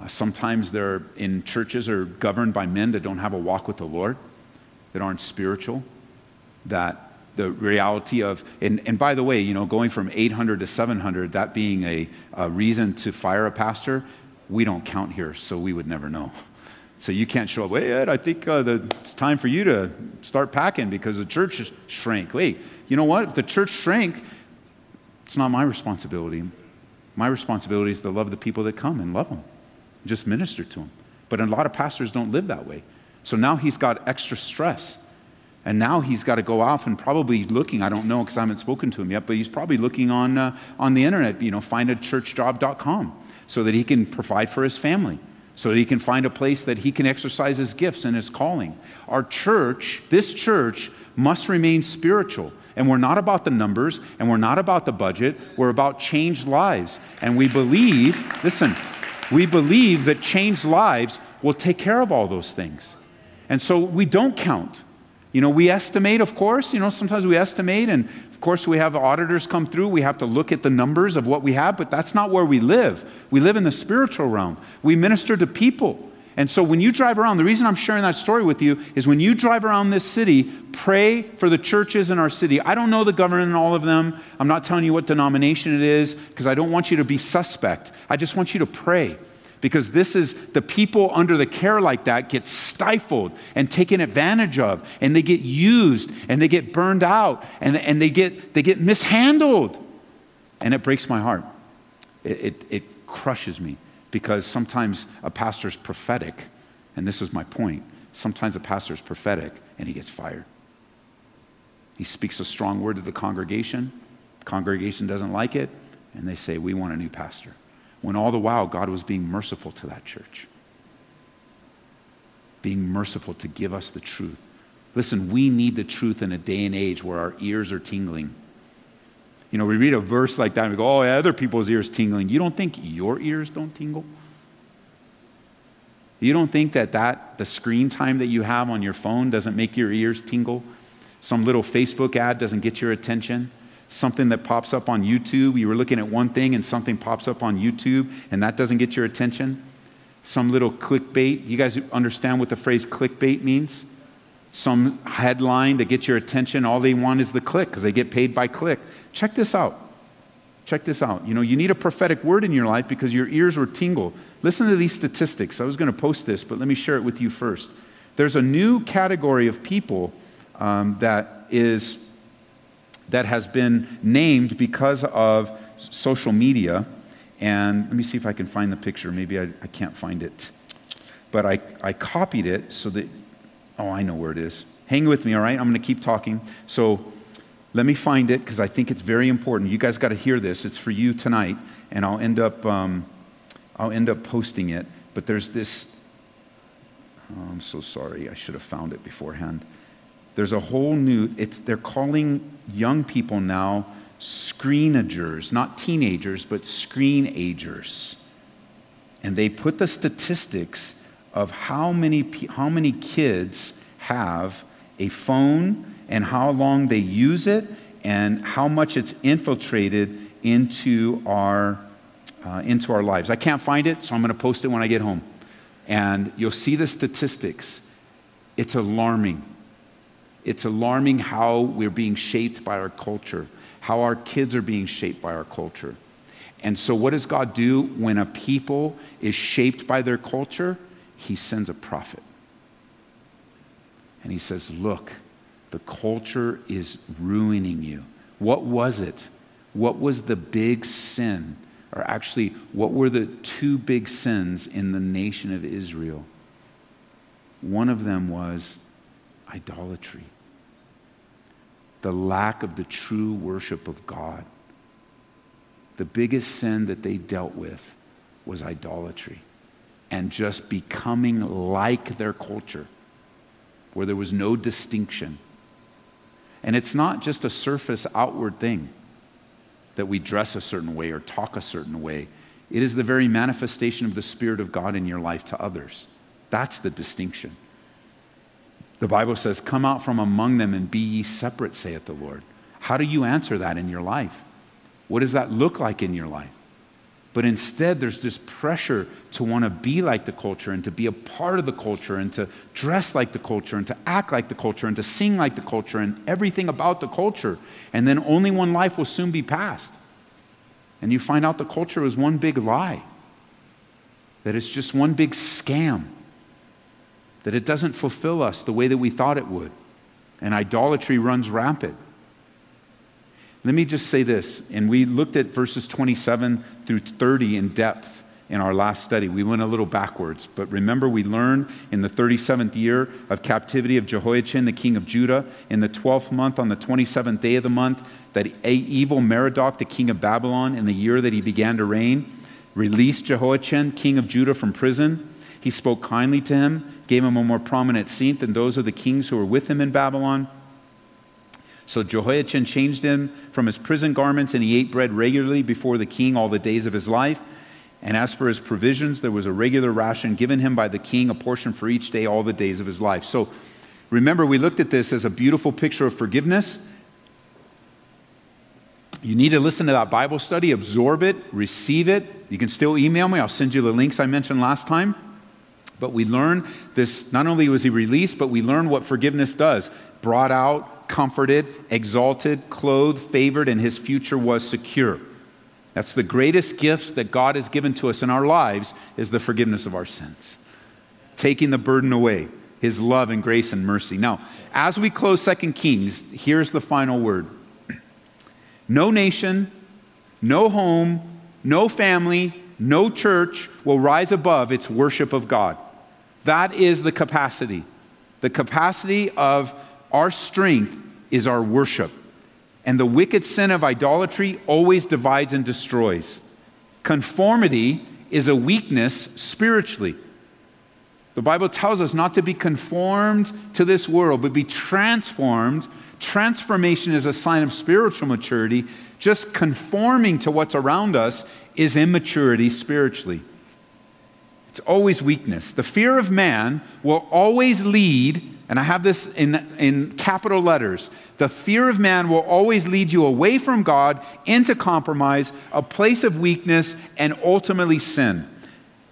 Uh, sometimes they're in churches are governed by men that don't have a walk with the Lord, that aren't spiritual, that the reality of, and, and by the way, you know, going from 800 to 700, that being a, a reason to fire a pastor, we don't count here, so we would never know. So you can't show up, wait, Ed, I think uh, the, it's time for you to start packing because the church shrank. Wait, you know what? If the church shrank, it's not my responsibility. My responsibility is to love the people that come and love them, just minister to them. But a lot of pastors don't live that way. So now he's got extra stress. And now he's got to go off and probably looking, I don't know because I haven't spoken to him yet, but he's probably looking on, uh, on the internet, you know, findachurchjob.com so that he can provide for his family, so that he can find a place that he can exercise his gifts and his calling. Our church, this church, must remain spiritual. And we're not about the numbers and we're not about the budget. We're about changed lives. And we believe, listen, we believe that changed lives will take care of all those things. And so we don't count. You know, we estimate, of course, you know, sometimes we estimate, and of course, we have auditors come through. We have to look at the numbers of what we have, but that's not where we live. We live in the spiritual realm. We minister to people. And so when you drive around, the reason I'm sharing that story with you is when you drive around this city, pray for the churches in our city. I don't know the government and all of them. I'm not telling you what denomination it is because I don't want you to be suspect. I just want you to pray because this is the people under the care like that get stifled and taken advantage of and they get used and they get burned out and, and they, get, they get mishandled. And it breaks my heart. It, it, it crushes me because sometimes a pastor is prophetic and this is my point sometimes a pastor is prophetic and he gets fired. He speaks a strong word to the congregation congregation doesn't like it and they say we want a new pastor when all the while God was being merciful to that church, being merciful to give us the truth. Listen, we need the truth in a day and age where our ears are tingling. You know, we read a verse like that and we go, oh, yeah, other people's ears tingling. You don't think your ears don't tingle? You don't think that, that the screen time that you have on your phone doesn't make your ears tingle? Some little Facebook ad doesn't get your attention? Something that pops up on YouTube. You were looking at one thing and something pops up on YouTube and that doesn't get your attention. Some little clickbait. You guys understand what the phrase clickbait means? Some headline that gets your attention. All they want is the click because they get paid by click. Check this out. Check this out. You know, you need a prophetic word in your life because your ears were tingle. Listen to these statistics. I was going to post this, but let me share it with you first. There's a new category of people um, that is that has been named because of social media. And let me see if I can find the picture. Maybe I, I can't find it. But I, I copied it so that, oh, I know where it is. Hang with me, all right? I'm going to keep talking. So let me find it because I think it's very important. You guys got to hear this. It's for you tonight, and I'll end up, um, I'll end up posting it. But there's this. Oh, I'm so sorry. I should have found it beforehand. There's a whole new, they're calling young people now screenagers, not teenagers, but screenagers. And they put the statistics of how many, how many kids have a phone and how long they use it and how much it's infiltrated into our, uh, into our lives. I can't find it, so I'm going to post it when I get home. And you'll see the statistics. It's alarming. It's alarming how we're being shaped by our culture, how our kids are being shaped by our culture. And so, what does God do when a people is shaped by their culture? He sends a prophet. And he says, Look, the culture is ruining you. What was it? What was the big sin? Or actually, what were the two big sins in the nation of Israel? One of them was idolatry the lack of the true worship of God. The biggest sin that they dealt with was idolatry and just becoming like their culture, where there was no distinction. And it's not just a surface outward thing that we dress a certain way or talk a certain way. It is the very manifestation of the Spirit of God in your life to others. That's the distinction. The Bible says, Come out from among them and be ye separate, saith the Lord. How do you answer that in your life? What does that look like in your life? But instead, there's this pressure to want to be like the culture and to be a part of the culture and to dress like the culture and to act like the culture and to sing like the culture and everything about the culture. And then only one life will soon be passed. And you find out the culture is one big lie, that it's just one big scam, that it doesn't fulfill us the way that we thought it would. And idolatry runs rampant. Let me just say this, and we looked at verses 27 through 30 in depth in our last study. We went a little backwards, but remember, we learned in the 37th year of captivity of Jehoiachin, the king of Judah, in the 12th month, on the 27th day of the month, that evil Merodach, the king of Babylon, in the year that he began to reign, released Jehoiachin, king of Judah, from prison. He spoke kindly to him, gave him a more prominent seat than those of the kings who were with him in Babylon. So Jehoiachin changed him from his prison garments, and he ate bread regularly before the king all the days of his life. And as for his provisions, there was a regular ration given him by the king, a portion for each day, all the days of his life. So remember, we looked at this as a beautiful picture of forgiveness. You need to listen to that Bible study, absorb it, receive it. You can still email me, I'll send you the links I mentioned last time. But we learn this not only was he released, but we learn what forgiveness does brought out, comforted, exalted, clothed, favored, and his future was secure. That's the greatest gift that God has given to us in our lives is the forgiveness of our sins. Taking the burden away, his love and grace and mercy. Now, as we close Second Kings, here's the final word. *clears throat* No nation, no home, no family, no church will rise above its worship of God. That is the capacity. The capacity of our strength is our worship. And the wicked sin of idolatry always divides and destroys. Conformity is a weakness spiritually. The Bible tells us not to be conformed to this world, but be transformed. Transformation is a sign of spiritual maturity. Just conforming to what's around us is immaturity spiritually. It's always weakness. The fear of man will always lead and I have this in, in capital letters. The fear of man will always lead you away from God into compromise, a place of weakness, and ultimately sin.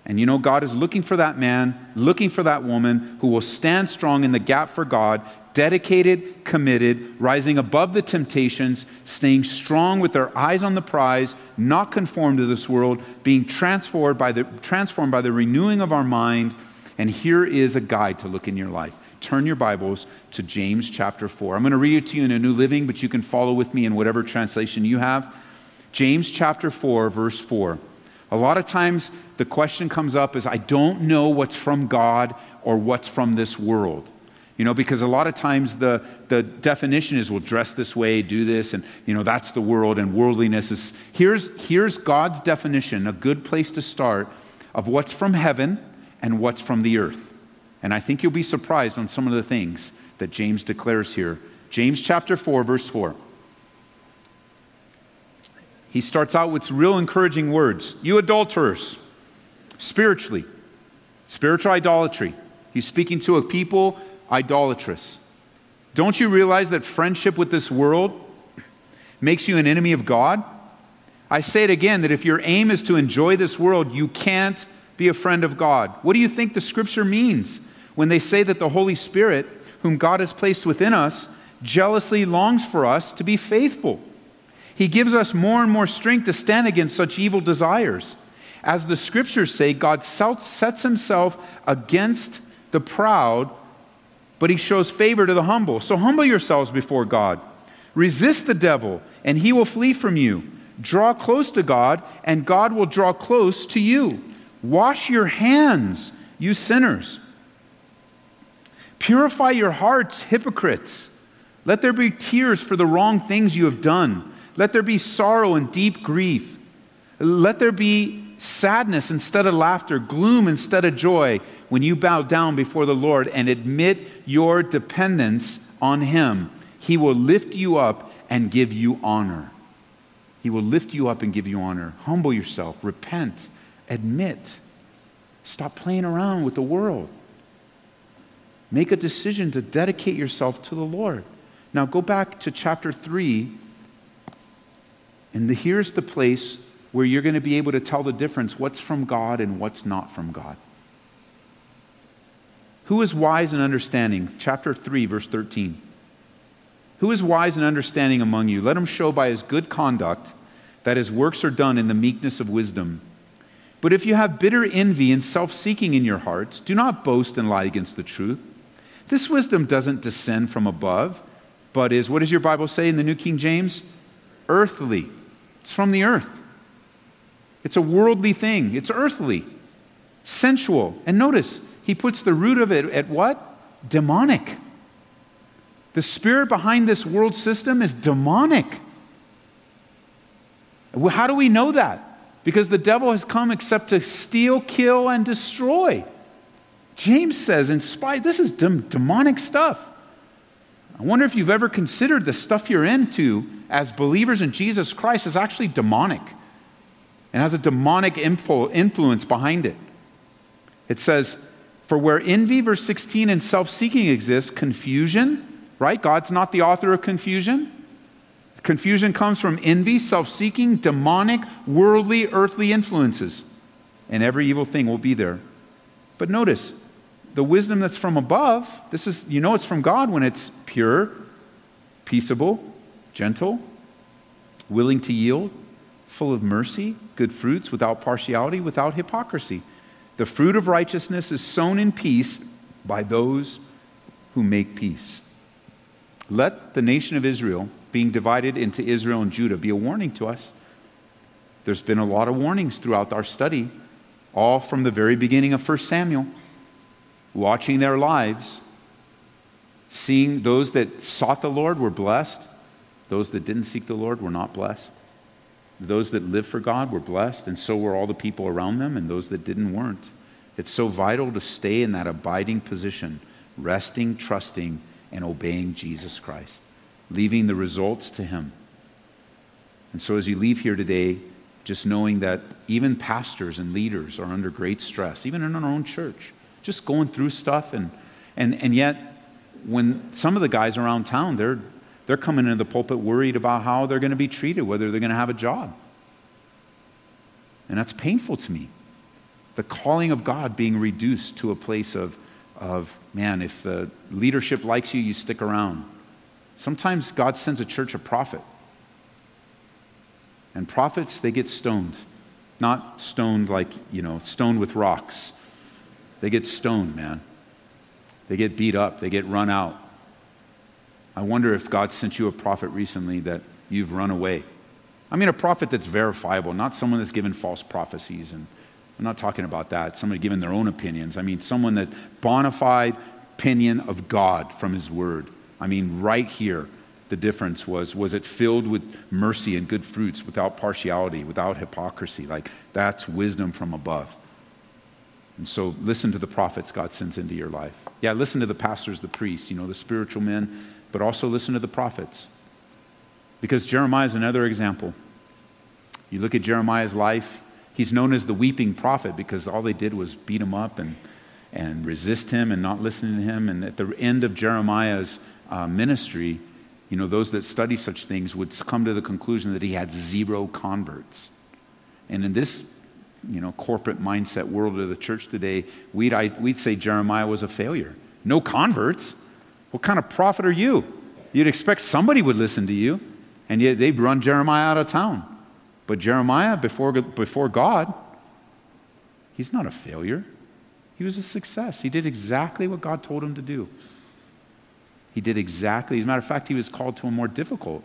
And you know, God is looking for that man, looking for that woman who will stand strong in the gap for God, dedicated, committed, rising above the temptations, staying strong with their eyes on the prize, not conformed to this world, being transformed by the, transformed by the renewing of our mind. And here is a guide to look in your life turn your Bibles to James chapter 4. I'm going to read it to you in a New Living, but you can follow with me in whatever translation you have. James chapter 4, verse 4. A lot of times the question comes up is I don't know what's from God or what's from this world. You know, because a lot of times the, the definition is we'll dress this way, do this, and, you know, that's the world, and worldliness is. Here's, here's God's definition, a good place to start, of what's from heaven and what's from the earth. And I think you'll be surprised on some of the things that James declares here. James chapter 4, verse 4. He starts out with real encouraging words. You adulterers, spiritually, spiritual idolatry. He's speaking to a people idolatrous. Don't you realize that friendship with this world makes you an enemy of God? I say it again that if your aim is to enjoy this world, you can't be a friend of God. What do you think the scripture means? when they say that the Holy Spirit, whom God has placed within us, jealously longs for us to be faithful. He gives us more and more strength to stand against such evil desires. As the scriptures say, God sets himself against the proud, but he shows favor to the humble. So humble yourselves before God. Resist the devil, and he will flee from you. Draw close to God, and God will draw close to you. Wash your hands, you sinners. Purify your hearts, hypocrites. Let there be tears for the wrong things you have done. Let there be sorrow and deep grief. Let there be sadness instead of laughter, gloom instead of joy when you bow down before the Lord and admit your dependence on Him. He will lift you up and give you honor. He will lift you up and give you honor. Humble yourself, repent, admit. Stop playing around with the world. Make a decision to dedicate yourself to the Lord. Now go back to chapter 3, and the, here's the place where you're going to be able to tell the difference what's from God and what's not from God. Who is wise and understanding? Chapter 3, verse 13. Who is wise and understanding among you? Let him show by his good conduct that his works are done in the meekness of wisdom. But if you have bitter envy and self seeking in your hearts, do not boast and lie against the truth. This wisdom doesn't descend from above, but is, what does your Bible say in the New King James? Earthly. It's from the earth. It's a worldly thing, it's earthly, sensual. And notice, he puts the root of it at what? Demonic. The spirit behind this world system is demonic. How do we know that? Because the devil has come except to steal, kill, and destroy. James says, in spite, this is demonic stuff. I wonder if you've ever considered the stuff you're into as believers in Jesus Christ is actually demonic and has a demonic influence behind it. It says, For where envy, verse 16, and self seeking exists, confusion, right? God's not the author of confusion. Confusion comes from envy, self seeking, demonic, worldly, earthly influences. And every evil thing will be there. But notice, the wisdom that's from above, this is, you know, it's from God when it's pure, peaceable, gentle, willing to yield, full of mercy, good fruits, without partiality, without hypocrisy. The fruit of righteousness is sown in peace by those who make peace. Let the nation of Israel, being divided into Israel and Judah, be a warning to us. There's been a lot of warnings throughout our study, all from the very beginning of 1 Samuel, watching their lives, seeing those that sought the Lord were blessed, those that didn't seek the Lord were not blessed. Those that lived for God were blessed, and so were all the people around them, and those that didn't weren't. It's so vital to stay in that abiding position, resting, trusting, and obeying Jesus Christ, leaving the results to Him. And so as you leave here today, just knowing that even pastors and leaders are under great stress, even in our own church, just going through stuff. And, and, and yet, when some of the guys around town, they're, they're coming into the pulpit worried about how they're going to be treated, whether they're going to have a job. And that's painful to me. The calling of God being reduced to a place of, of man, if the leadership likes you, you stick around. Sometimes God sends a church a prophet. And prophets, they get stoned. Not stoned like, you know, stoned with rocks. They get stoned, man. They get beat up. They get run out. I wonder if God sent you a prophet recently that you've run away. I mean, a prophet that's verifiable, not someone that's given false prophecies. And I'm not talking about that, somebody giving their own opinions. I mean, someone that bona fide opinion of God from his word. I mean, right here, the difference was was it filled with mercy and good fruits without partiality, without hypocrisy? Like, that's wisdom from above. And so listen to the prophets God sends into your life. Yeah, listen to the pastors, the priests, you know, the spiritual men but also listen to the prophets. Because Jeremiah is another example. You look at Jeremiah's life, he's known as the weeping prophet because all they did was beat him up and, and resist him and not listen to him. And at the end of Jeremiah's uh, ministry, you know, those that study such things would come to the conclusion that he had zero converts. And in this, you know, corporate mindset world of the church today, we'd, I, we'd say Jeremiah was a failure. No converts. What kind of prophet are you? You'd expect somebody would listen to you, and yet they'd run Jeremiah out of town. But Jeremiah, before, before God, he's not a failure. He was a success. He did exactly what God told him to do. He did exactly, as a matter of fact, he was called to a more difficult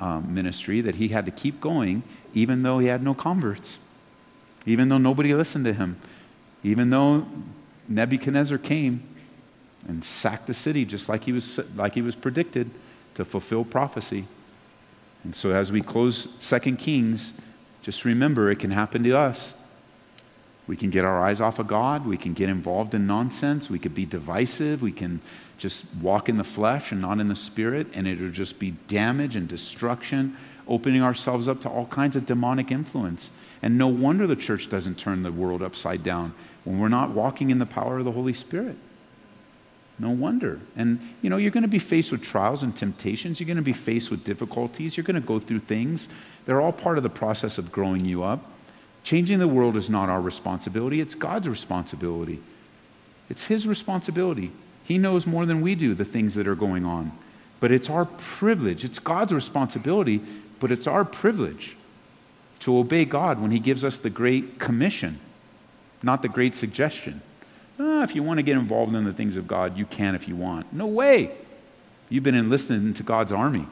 um, ministry that he had to keep going, even though he had no converts, even though nobody listened to him, even though Nebuchadnezzar came and sacked the city just like he was, like he was predicted to fulfill prophecy. And so as we close Second Kings, just remember it can happen to us. We can get our eyes off of God. We can get involved in nonsense. We could be divisive. We can just walk in the flesh and not in the spirit, and it'll just be damage and destruction, opening ourselves up to all kinds of demonic influence. And no wonder the church doesn't turn the world upside down when we're not walking in the power of the Holy Spirit. No wonder. And you know, you're going to be faced with trials and temptations. You're going to be faced with difficulties. You're going to go through things. They're all part of the process of growing you up. Changing the world is not our responsibility, it's God's responsibility. It's His responsibility. He knows more than we do the things that are going on. But it's our privilege. It's God's responsibility, but it's our privilege to obey God when He gives us the great commission, not the great suggestion. Ah, if you want to get involved in the things of God, you can if you want. No way. You've been enlisted into God's army.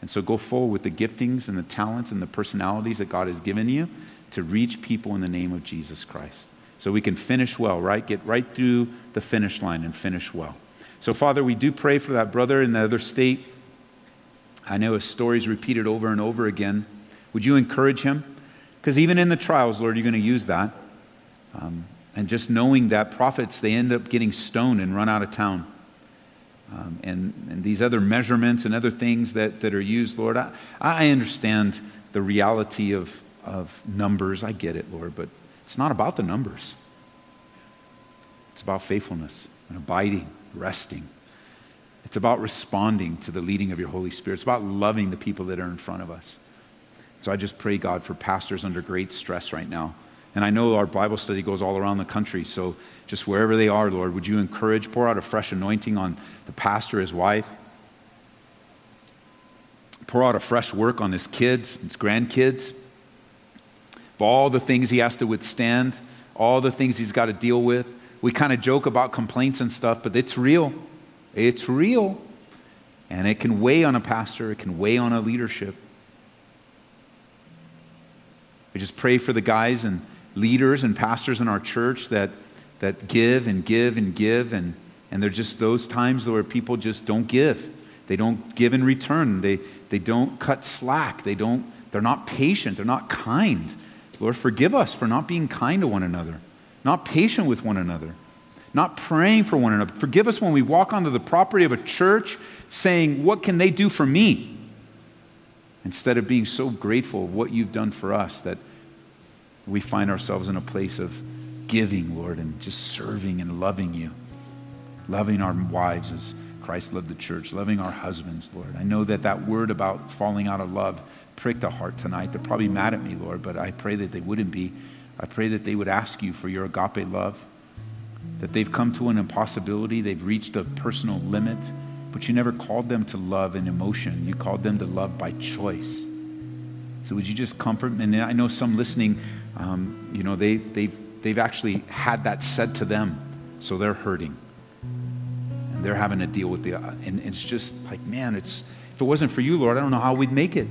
And so go forward with the giftings and the talents and the personalities that God has given you to reach people in the name of Jesus Christ. So we can finish well, right? Get right through the finish line and finish well. So, Father, we do pray for that brother in the other state. I know his story's repeated over and over again. Would you encourage him? Because even in the trials, Lord, you're going to use that. Um, and just knowing that prophets, they end up getting stoned and run out of town. Um, and, and these other measurements and other things that, that are used, Lord, I, I understand the reality of, of numbers. I get it, Lord, but it's not about the numbers. It's about faithfulness and abiding, resting. It's about responding to the leading of your Holy Spirit. It's about loving the people that are in front of us. So I just pray, God, for pastors under great stress right now. And I know our Bible study goes all around the country. So just wherever they are, Lord, would you encourage, pour out a fresh anointing on the pastor, his wife? Pour out a fresh work on his kids, his grandkids all the things he has to withstand, all the things he's got to deal with. We kind of joke about complaints and stuff, but it's real. It's real. And it can weigh on a pastor, it can weigh on a leadership. We just pray for the guys and leaders and pastors in our church that, that give and give and give, and, and there's just those times where people just don't give. They don't give in return. They, they don't cut slack. They don't, they're not patient. They're not kind. Lord, forgive us for not being kind to one another, not patient with one another, not praying for one another. Forgive us when we walk onto the property of a church saying, What can they do for me? Instead of being so grateful of what you've done for us that we find ourselves in a place of giving, Lord, and just serving and loving you, loving our wives as Christ loved the church, loving our husbands, Lord. I know that that word about falling out of love pricked a heart tonight. They're probably mad at me, Lord, but I pray that they wouldn't be. I pray that they would ask you for your agape love, that they've come to an impossibility, they've reached a personal limit, but you never called them to love in emotion. You called them to love by choice. So would you just comfort? And I know some listening, um, you know, they, they've, they've actually had that said to them, so they're hurting. And they're having to deal with the, and it's just like, man, it's, if it wasn't for you, Lord, I don't know how we'd make it.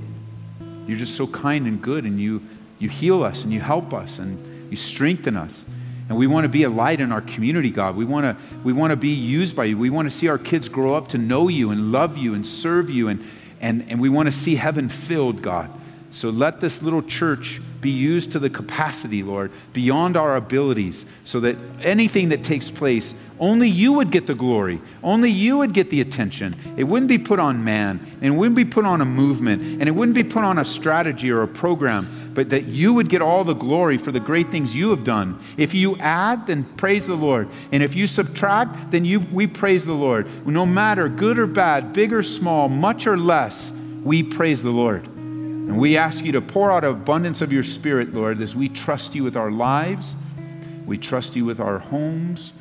You're just so kind and good, and you, you heal us and you help us and you strengthen us. And we want to be a light in our community, God. We want to, we want to be used by you. We want to see our kids grow up to know you and love you and serve you. And, and, and we want to see heaven filled, God. So let this little church be used to the capacity, Lord, beyond our abilities, so that anything that takes place only you would get the glory. Only you would get the attention. It wouldn't be put on man, and it wouldn't be put on a movement, and it wouldn't be put on a strategy or a program, but that you would get all the glory for the great things you have done. If you add, then praise the Lord. And if you subtract, then you, we praise the Lord. No matter good or bad, big or small, much or less, we praise the Lord. And we ask you to pour out abundance of your spirit, Lord, as we trust you with our lives, we trust you with our homes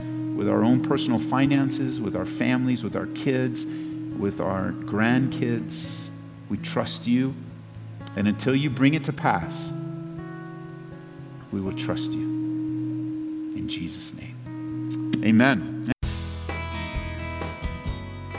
with our own personal finances, with our families, with our kids, with our grandkids. We trust you. And until you bring it to pass, we will trust you. In Jesus' name. Amen.